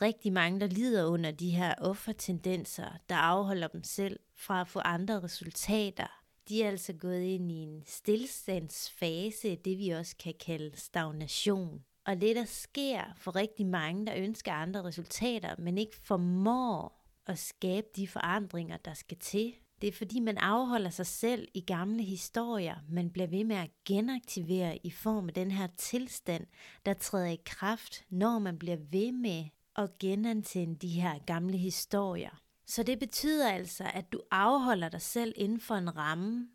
rigtig mange, der lider under de her offertendenser, der afholder dem selv fra at få andre resultater. De er altså gået ind i en stillstandsfase, det vi også kan kalde stagnation. Og det, der sker for rigtig mange, der ønsker andre resultater, men ikke formår at skabe de forandringer, der skal til, det er fordi, man afholder sig selv i gamle historier, man bliver ved med at genaktivere i form af den her tilstand, der træder i kraft, når man bliver ved med at genantænde de her gamle historier. Så det betyder altså, at du afholder dig selv inden for en ramme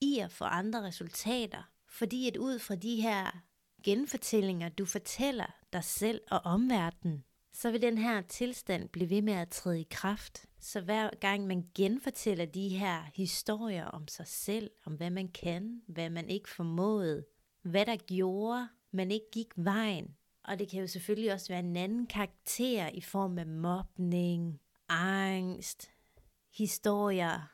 i at få andre resultater, fordi at ud fra de her genfortællinger, du fortæller dig selv og omverdenen, så vil den her tilstand blive ved med at træde i kraft. Så hver gang man genfortæller de her historier om sig selv, om hvad man kan, hvad man ikke formåede, hvad der gjorde, man ikke gik vejen. Og det kan jo selvfølgelig også være en anden karakter i form af mobning, angst, historier,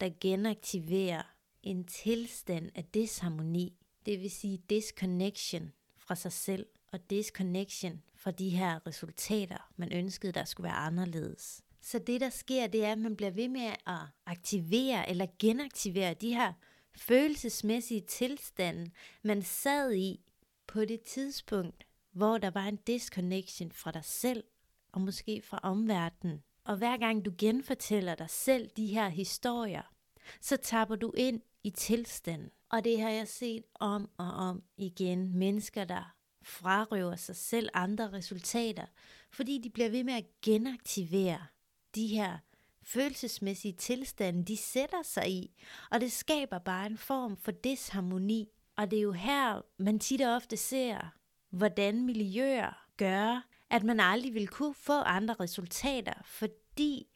der genaktiverer en tilstand af disharmoni, det vil sige disconnection fra sig selv og disconnection fra de her resultater, man ønskede, der skulle være anderledes. Så det, der sker, det er, at man bliver ved med at aktivere eller genaktivere de her følelsesmæssige tilstande, man sad i på det tidspunkt, hvor der var en disconnection fra dig selv og måske fra omverdenen. Og hver gang du genfortæller dig selv de her historier, så tapper du ind i tilstanden. Og det har jeg set om og om igen. Mennesker, der frarøver sig selv andre resultater, fordi de bliver ved med at genaktivere de her følelsesmæssige tilstande, de sætter sig i, og det skaber bare en form for disharmoni. Og det er jo her, man tit og ofte ser, hvordan miljøer gør, at man aldrig vil kunne få andre resultater, fordi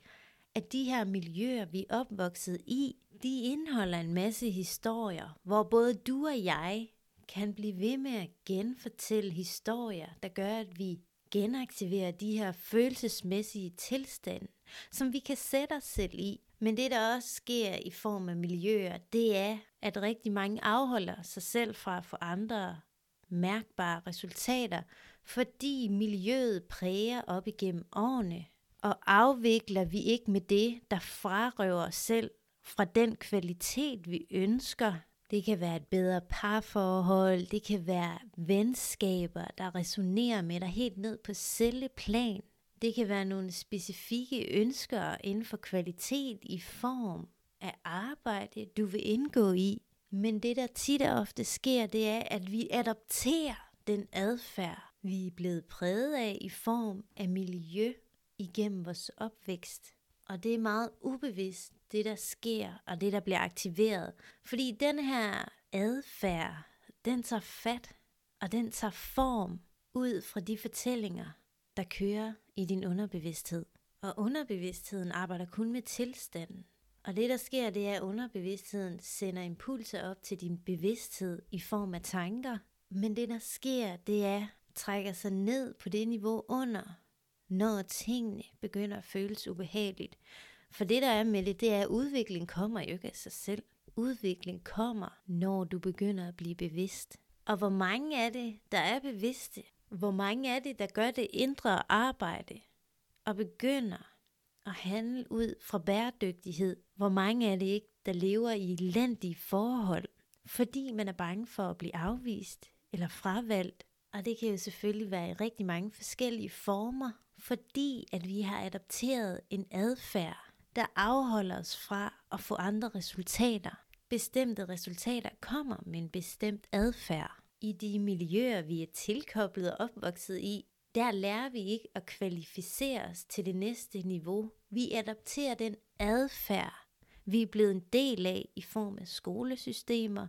at de her miljøer, vi er opvokset i, de indeholder en masse historier, hvor både du og jeg kan blive ved med at genfortælle historier, der gør, at vi genaktiverer de her følelsesmæssige tilstande, som vi kan sætte os selv i. Men det, der også sker i form af miljøer, det er, at rigtig mange afholder sig selv fra at få andre mærkbare resultater, fordi miljøet præger op igennem årene, og afvikler vi ikke med det, der frarøver os selv fra den kvalitet, vi ønsker. Det kan være et bedre parforhold, det kan være venskaber, der resonerer med dig helt ned på celleplan. Det kan være nogle specifikke ønsker inden for kvalitet i form af arbejde, du vil indgå i. Men det, der tit og ofte sker, det er, at vi adopterer den adfærd, vi er blevet præget af i form af miljø igennem vores opvækst. Og det er meget ubevidst, det der sker, og det der bliver aktiveret. Fordi den her adfærd, den tager fat, og den tager form ud fra de fortællinger, der kører i din underbevidsthed. Og underbevidstheden arbejder kun med tilstanden. Og det der sker, det er, at underbevidstheden sender impulser op til din bevidsthed i form af tanker. Men det der sker, det er, trækker sig ned på det niveau under, når tingene begynder at føles ubehageligt. For det der er med det, det er, at udvikling kommer jo ikke af sig selv. Udvikling kommer, når du begynder at blive bevidst. Og hvor mange er det, der er bevidste? Hvor mange er det, der gør det indre arbejde og begynder at handle ud fra bæredygtighed? Hvor mange er det ikke, der lever i elendige forhold, fordi man er bange for at blive afvist eller fravalgt? Og det kan jo selvfølgelig være i rigtig mange forskellige former, fordi at vi har adopteret en adfærd, der afholder os fra at få andre resultater. Bestemte resultater kommer med en bestemt adfærd. I de miljøer, vi er tilkoblet og opvokset i, der lærer vi ikke at kvalificere os til det næste niveau. Vi adopterer den adfærd, vi er blevet en del af i form af skolesystemer,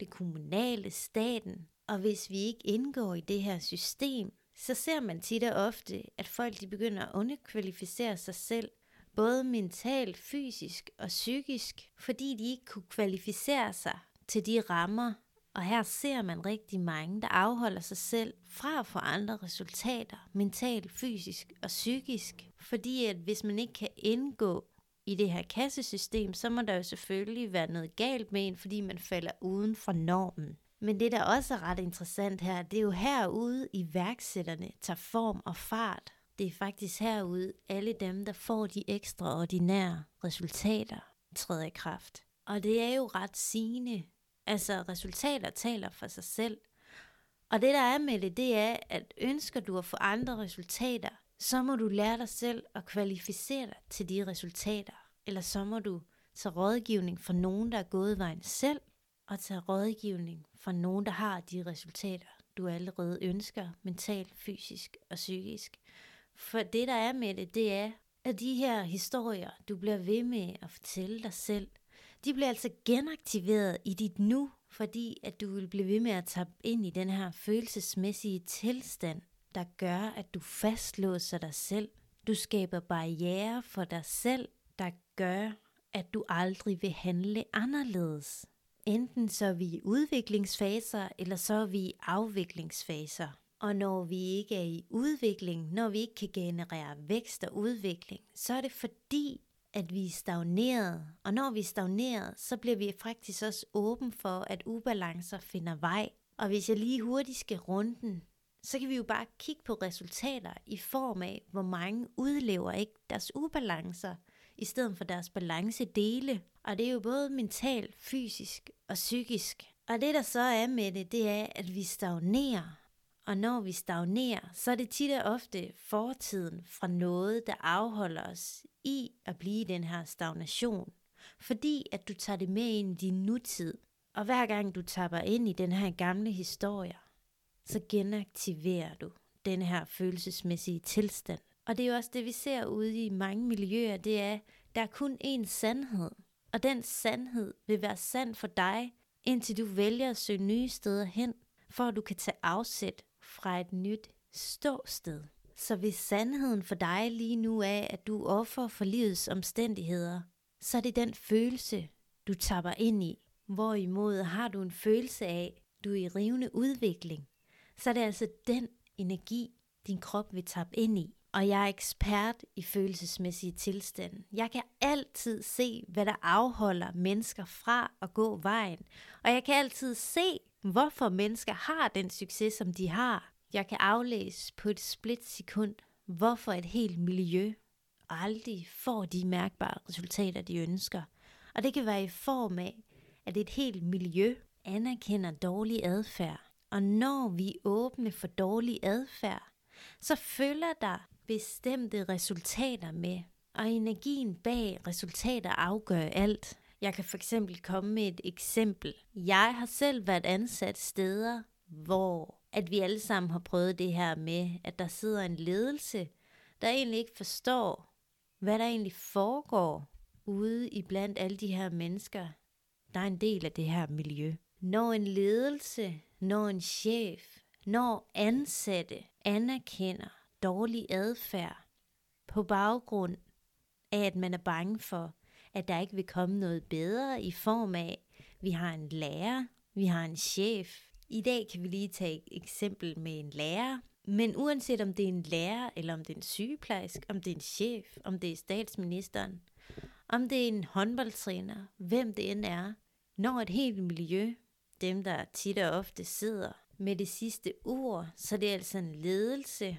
det kommunale, staten. Og hvis vi ikke indgår i det her system, så ser man tit og ofte, at folk de begynder at underkvalificere sig selv både mentalt, fysisk og psykisk, fordi de ikke kunne kvalificere sig til de rammer. Og her ser man rigtig mange, der afholder sig selv fra at få andre resultater, mentalt, fysisk og psykisk. Fordi at hvis man ikke kan indgå i det her kassesystem, så må der jo selvfølgelig være noget galt med en, fordi man falder uden for normen. Men det, der også er ret interessant her, det er jo herude i tager form og fart det er faktisk herude, alle dem, der får de ekstraordinære resultater, træder i kraft. Og det er jo ret sigende. Altså, resultater taler for sig selv. Og det, der er med det, det er, at ønsker du at få andre resultater, så må du lære dig selv at kvalificere dig til de resultater. Eller så må du tage rådgivning fra nogen, der er gået vejen selv, og tage rådgivning fra nogen, der har de resultater, du allerede ønsker, mentalt, fysisk og psykisk. For det, der er med det, det er, at de her historier, du bliver ved med at fortælle dig selv, de bliver altså genaktiveret i dit nu, fordi at du vil blive ved med at tabe ind i den her følelsesmæssige tilstand, der gør, at du fastlåser dig selv. Du skaber barriere for dig selv, der gør, at du aldrig vil handle anderledes. Enten så er vi i udviklingsfaser, eller så er vi i afviklingsfaser. Og når vi ikke er i udvikling, når vi ikke kan generere vækst og udvikling, så er det fordi, at vi er stagneret. Og når vi er stagneret, så bliver vi faktisk også åben for, at ubalancer finder vej. Og hvis jeg lige hurtigt skal runden, så kan vi jo bare kigge på resultater i form af, hvor mange udlever ikke deres ubalancer, i stedet for deres balancedele. Og det er jo både mentalt, fysisk og psykisk. Og det der så er med det, det er, at vi stagnerer. Og når vi stagnerer, så er det tit og ofte fortiden fra noget, der afholder os i at blive i den her stagnation. Fordi at du tager det med ind i din nutid. Og hver gang du tapper ind i den her gamle historie, så genaktiverer du den her følelsesmæssige tilstand. Og det er jo også det, vi ser ude i mange miljøer, det er, der er kun én sandhed. Og den sandhed vil være sand for dig, indtil du vælger at søge nye steder hen, for at du kan tage afsæt fra et nyt ståsted. Så hvis sandheden for dig lige nu er, at du offer for livets omstændigheder, så er det den følelse, du tapper ind i. Hvorimod har du en følelse af, du er i rivende udvikling, så er det altså den energi, din krop vil tappe ind i. Og jeg er ekspert i følelsesmæssige tilstande. Jeg kan altid se, hvad der afholder mennesker fra at gå vejen. Og jeg kan altid se, hvorfor mennesker har den succes, som de har. Jeg kan aflæse på et splitsekund, hvorfor et helt miljø aldrig får de mærkbare resultater, de ønsker. Og det kan være i form af, at et helt miljø anerkender dårlig adfærd. Og når vi er åbne for dårlig adfærd, så følger der bestemte resultater med, og energien bag resultater afgør alt. Jeg kan for eksempel komme med et eksempel. Jeg har selv været ansat steder, hvor at vi alle sammen har prøvet det her med, at der sidder en ledelse, der egentlig ikke forstår, hvad der egentlig foregår ude i blandt alle de her mennesker, der er en del af det her miljø. Når en ledelse, når en chef, når ansatte anerkender dårlig adfærd på baggrund af, at man er bange for, at der ikke vil komme noget bedre i form af, vi har en lærer, vi har en chef. I dag kan vi lige tage et eksempel med en lærer, men uanset om det er en lærer, eller om det er en sygeplejerske, om det er en chef, om det er statsministeren, om det er en håndboldtræner, hvem det end er, når et helt miljø, dem der tit og ofte sidder med det sidste ord, så det er altså en ledelse,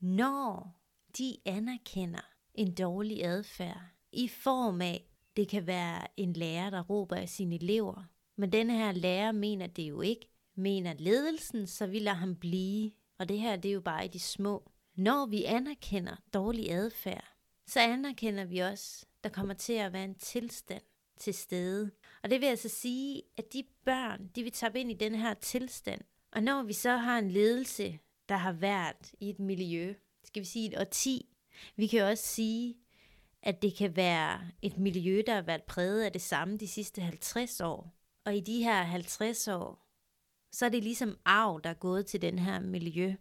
når de anerkender en dårlig adfærd i form af, det kan være en lærer, der råber af sine elever, men denne her lærer mener det jo ikke, mener ledelsen, så vi lader ham blive. Og det her, det er jo bare i de små. Når vi anerkender dårlig adfærd, så anerkender vi også, der kommer til at være en tilstand til stede. Og det vil altså sige, at de børn, de vil tabe ind i den her tilstand. Og når vi så har en ledelse, der har været i et miljø, skal vi sige et årti. Vi kan også sige, at det kan være et miljø, der har været præget af det samme de sidste 50 år. Og i de her 50 år, så er det ligesom arv, der er gået til den her miljø.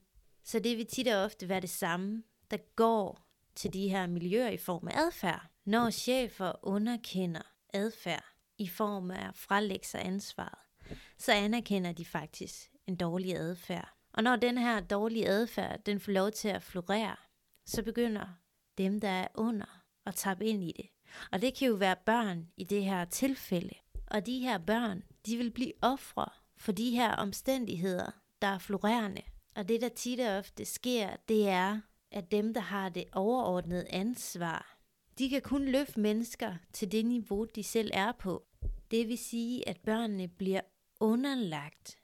Så det vil tit og ofte være det samme, der går til de her miljøer i form af adfærd. Når chefer underkender adfærd i form af at frelægge sig ansvaret, så anerkender de faktisk en dårlig adfærd. Og når den her dårlige adfærd, den får lov til at florere, så begynder dem, der er under, at tabe ind i det. Og det kan jo være børn i det her tilfælde. Og de her børn, de vil blive ofre for de her omstændigheder, der er florerende. Og det, der tit og ofte sker, det er, at dem, der har det overordnede ansvar, de kan kun løfte mennesker til det niveau, de selv er på. Det vil sige, at børnene bliver underlagt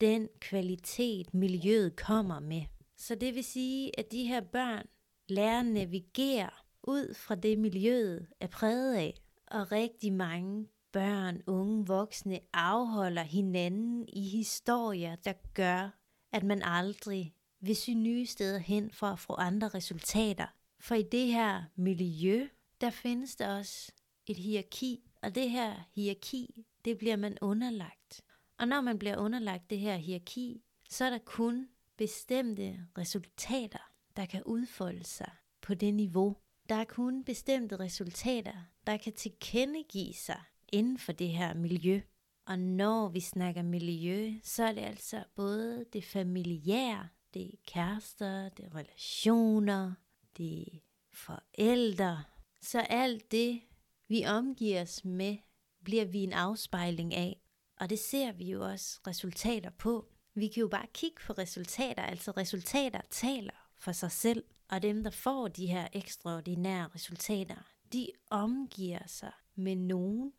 den kvalitet, miljøet kommer med. Så det vil sige, at de her børn lærer at navigere ud fra det, miljøet er præget af. Og rigtig mange børn, unge, voksne afholder hinanden i historier, der gør, at man aldrig vil sy nye steder hen for at få andre resultater. For i det her miljø, der findes der også et hierarki, og det her hierarki, det bliver man underlagt. Og når man bliver underlagt det her hierarki, så er der kun bestemte resultater, der kan udfolde sig på det niveau. Der er kun bestemte resultater, der kan tilkendegive sig inden for det her miljø. Og når vi snakker miljø, så er det altså både det familiære, det er kærester, det er relationer, det er forældre. Så alt det, vi omgiver os med, bliver vi en afspejling af. Og det ser vi jo også resultater på. Vi kan jo bare kigge på resultater, altså resultater taler for sig selv. Og dem, der får de her ekstraordinære resultater, de omgiver sig med nogen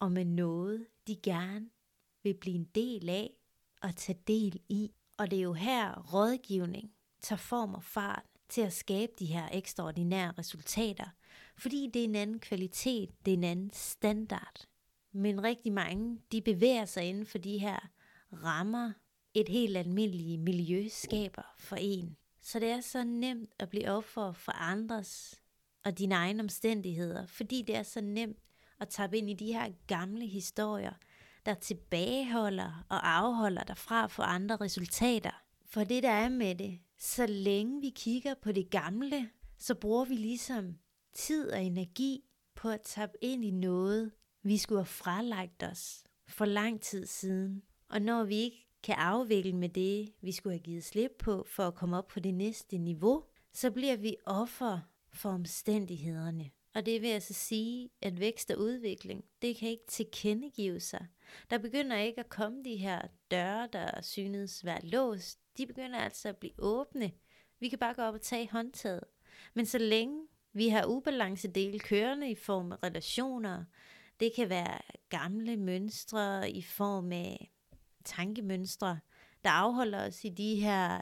og med noget, de gerne vil blive en del af og tage del i. Og det er jo her rådgivning tager form og fart til at skabe de her ekstraordinære resultater, fordi det er en anden kvalitet, det er en anden standard. Men rigtig mange, de bevæger sig inden for de her rammer, et helt almindeligt miljø skaber for en. Så det er så nemt at blive offer for andres og dine egne omstændigheder, fordi det er så nemt at tabe ind i de her gamle historier, der tilbageholder og afholder dig fra at få andre resultater. For det der er med det, så længe vi kigger på det gamle, så bruger vi ligesom tid og energi på at tabe ind i noget, vi skulle have fralagt os for lang tid siden. Og når vi ikke kan afvikle med det, vi skulle have givet slip på for at komme op på det næste niveau, så bliver vi offer for omstændighederne. Og det vil altså sige, at vækst og udvikling, det kan ikke tilkendegive sig. Der begynder ikke at komme de her døre, der synes være låst. De begynder altså at blive åbne. Vi kan bare gå op og tage håndtaget. Men så længe vi har ubalancedele kørende i form af relationer, det kan være gamle mønstre i form af tankemønstre, der afholder os i de her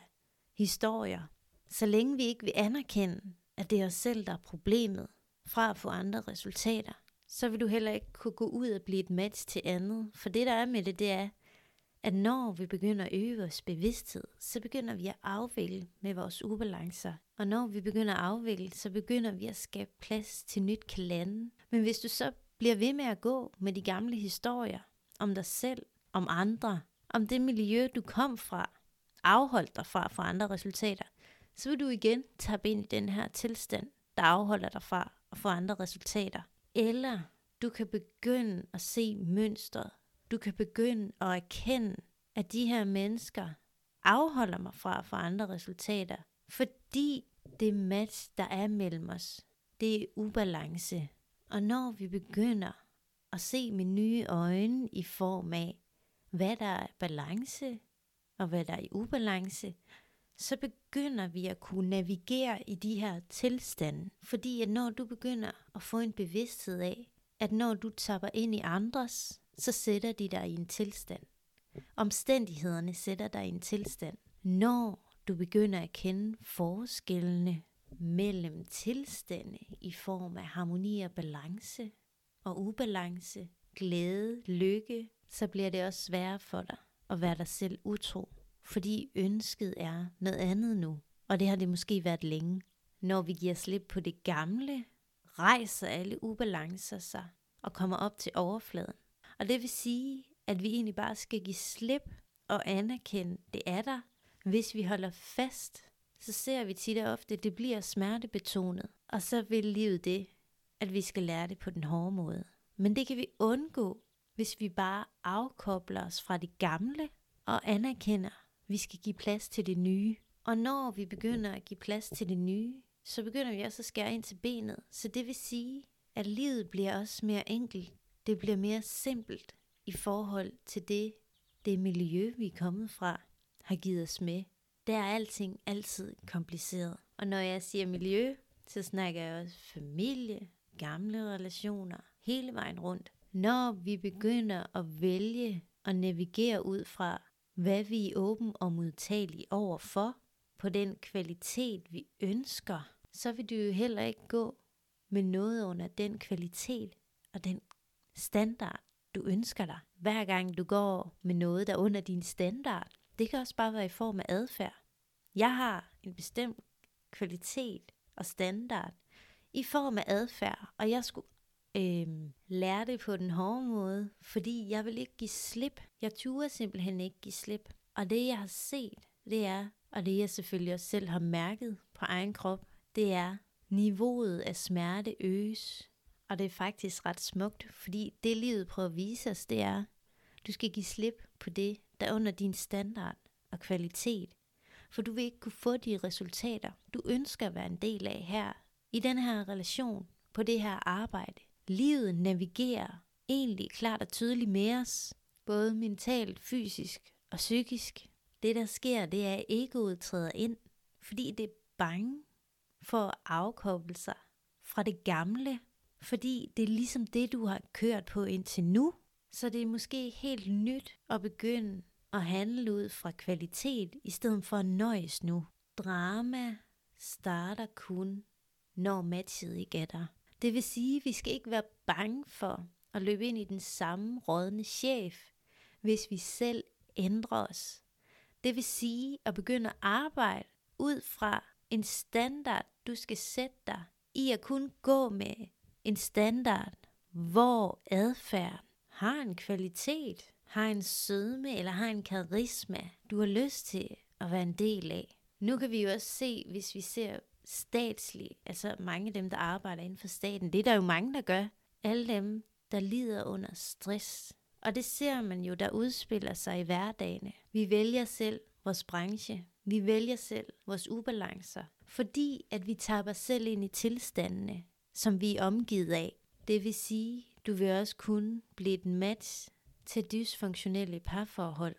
historier. Så længe vi ikke vil anerkende, at det er os selv, der er problemet, fra at få andre resultater, så vil du heller ikke kunne gå ud og blive et match til andet. For det, der er med det, det er, at når vi begynder at øve vores bevidsthed, så begynder vi at afvikle med vores ubalancer. Og når vi begynder at afvikle, så begynder vi at skabe plads til nyt kalande. Men hvis du så bliver ved med at gå med de gamle historier om dig selv, om andre, om det miljø, du kom fra, afholdt dig fra for andre resultater, så vil du igen tabe ind i den her tilstand, der afholder dig fra at få andre resultater. Eller du kan begynde at se mønstret. Du kan begynde at erkende, at de her mennesker afholder mig fra at få andre resultater, fordi det match, der er mellem os, det er ubalance. Og når vi begynder at se med nye øjne i form af, hvad der er balance og hvad der er i ubalance, så begynder vi at kunne navigere i de her tilstande. Fordi at når du begynder at få en bevidsthed af, at når du tapper ind i andres, så sætter de dig i en tilstand. Omstændighederne sætter dig i en tilstand. Når du begynder at kende forskellene mellem tilstande i form af harmoni og balance og ubalance, glæde, lykke, så bliver det også sværere for dig at være dig selv utro fordi ønsket er noget andet nu, og det har det måske været længe. Når vi giver slip på det gamle, rejser alle ubalancer sig og kommer op til overfladen. Og det vil sige, at vi egentlig bare skal give slip og anerkende, det er der. Hvis vi holder fast, så ser vi tit og ofte, at det bliver smertebetonet. Og så vil livet det, at vi skal lære det på den hårde måde. Men det kan vi undgå, hvis vi bare afkobler os fra det gamle og anerkender, vi skal give plads til det nye. Og når vi begynder at give plads til det nye, så begynder vi også at skære ind til benet. Så det vil sige, at livet bliver også mere enkelt. Det bliver mere simpelt i forhold til det, det miljø, vi er kommet fra, har givet os med. der er alting altid kompliceret. Og når jeg siger miljø, så snakker jeg også familie, gamle relationer, hele vejen rundt. Når vi begynder at vælge og navigere ud fra, hvad vi er åben og modtagelige over for, på den kvalitet, vi ønsker, så vil du jo heller ikke gå med noget under den kvalitet og den standard, du ønsker dig. Hver gang du går med noget, der er under din standard. Det kan også bare være i form af adfærd. Jeg har en bestemt kvalitet og standard i form af adfærd, og jeg skulle øh, lære det på den hårde måde, fordi jeg vil ikke give slip. Jeg turde simpelthen ikke give slip. Og det jeg har set, det er, og det jeg selvfølgelig også selv har mærket på egen krop, det er, niveauet af smerte øges. Og det er faktisk ret smukt, fordi det livet prøver at vise os, det er, du skal give slip på det, der er under din standard og kvalitet. For du vil ikke kunne få de resultater, du ønsker at være en del af her, i den her relation, på det her arbejde. Livet navigerer egentlig klart og tydeligt med os, både mentalt, fysisk og psykisk. Det der sker, det er, at egoet træder ind, fordi det er bange for at afkoble sig fra det gamle, fordi det er ligesom det, du har kørt på indtil nu. Så det er måske helt nyt at begynde at handle ud fra kvalitet, i stedet for at nøjes nu. Drama starter kun, når matchet ikke er der. Det vil sige, at vi skal ikke være bange for at løbe ind i den samme rådne chef, hvis vi selv ændrer os. Det vil sige at begynde at arbejde ud fra en standard, du skal sætte dig i at kun gå med en standard, hvor adfærd har en kvalitet, har en sødme eller har en karisma, du har lyst til at være en del af. Nu kan vi jo også se, hvis vi ser statsligt, altså mange af dem, der arbejder inden for staten, det er der jo mange, der gør. Alle dem, der lider under stress. Og det ser man jo, der udspiller sig i hverdagene. Vi vælger selv vores branche. Vi vælger selv vores ubalancer, fordi at vi taber selv ind i tilstandene, som vi er omgivet af. Det vil sige, du vil også kunne blive et match til dysfunktionelle parforhold,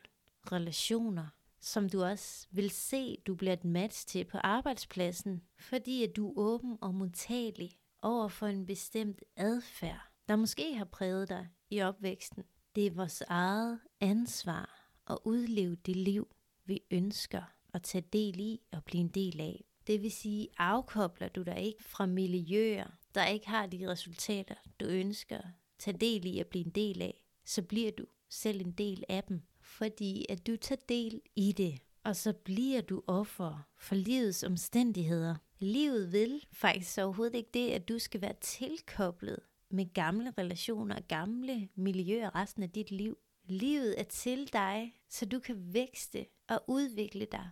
relationer, som du også vil se, du bliver et match til på arbejdspladsen, fordi at du er åben og modtagelig over for en bestemt adfærd, der måske har præget dig i opvæksten. Det er vores eget ansvar at udleve det liv, vi ønsker at tage del i og blive en del af. Det vil sige, afkobler du dig ikke fra miljøer, der ikke har de resultater, du ønsker at tage del i og blive en del af, så bliver du selv en del af dem, fordi at du tager del i det, og så bliver du offer for livets omstændigheder. Livet vil faktisk overhovedet ikke det, at du skal være tilkoblet med gamle relationer, gamle miljøer resten af dit liv. Livet er til dig, så du kan vækste og udvikle dig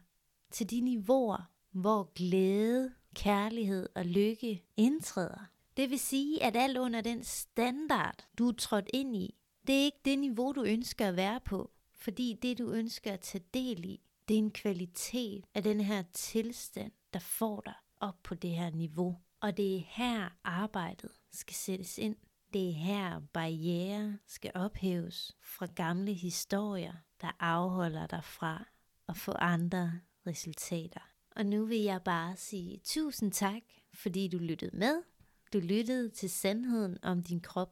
til de niveauer, hvor glæde, kærlighed og lykke indtræder. Det vil sige, at alt under den standard, du er trådt ind i, det er ikke det niveau, du ønsker at være på. Fordi det, du ønsker at tage del i, det er en kvalitet af den her tilstand, der får dig op på det her niveau. Og det er her arbejdet skal sættes ind. Det er her barriere skal ophæves fra gamle historier, der afholder dig fra at få andre resultater. Og nu vil jeg bare sige tusind tak, fordi du lyttede med. Du lyttede til sandheden om din krop.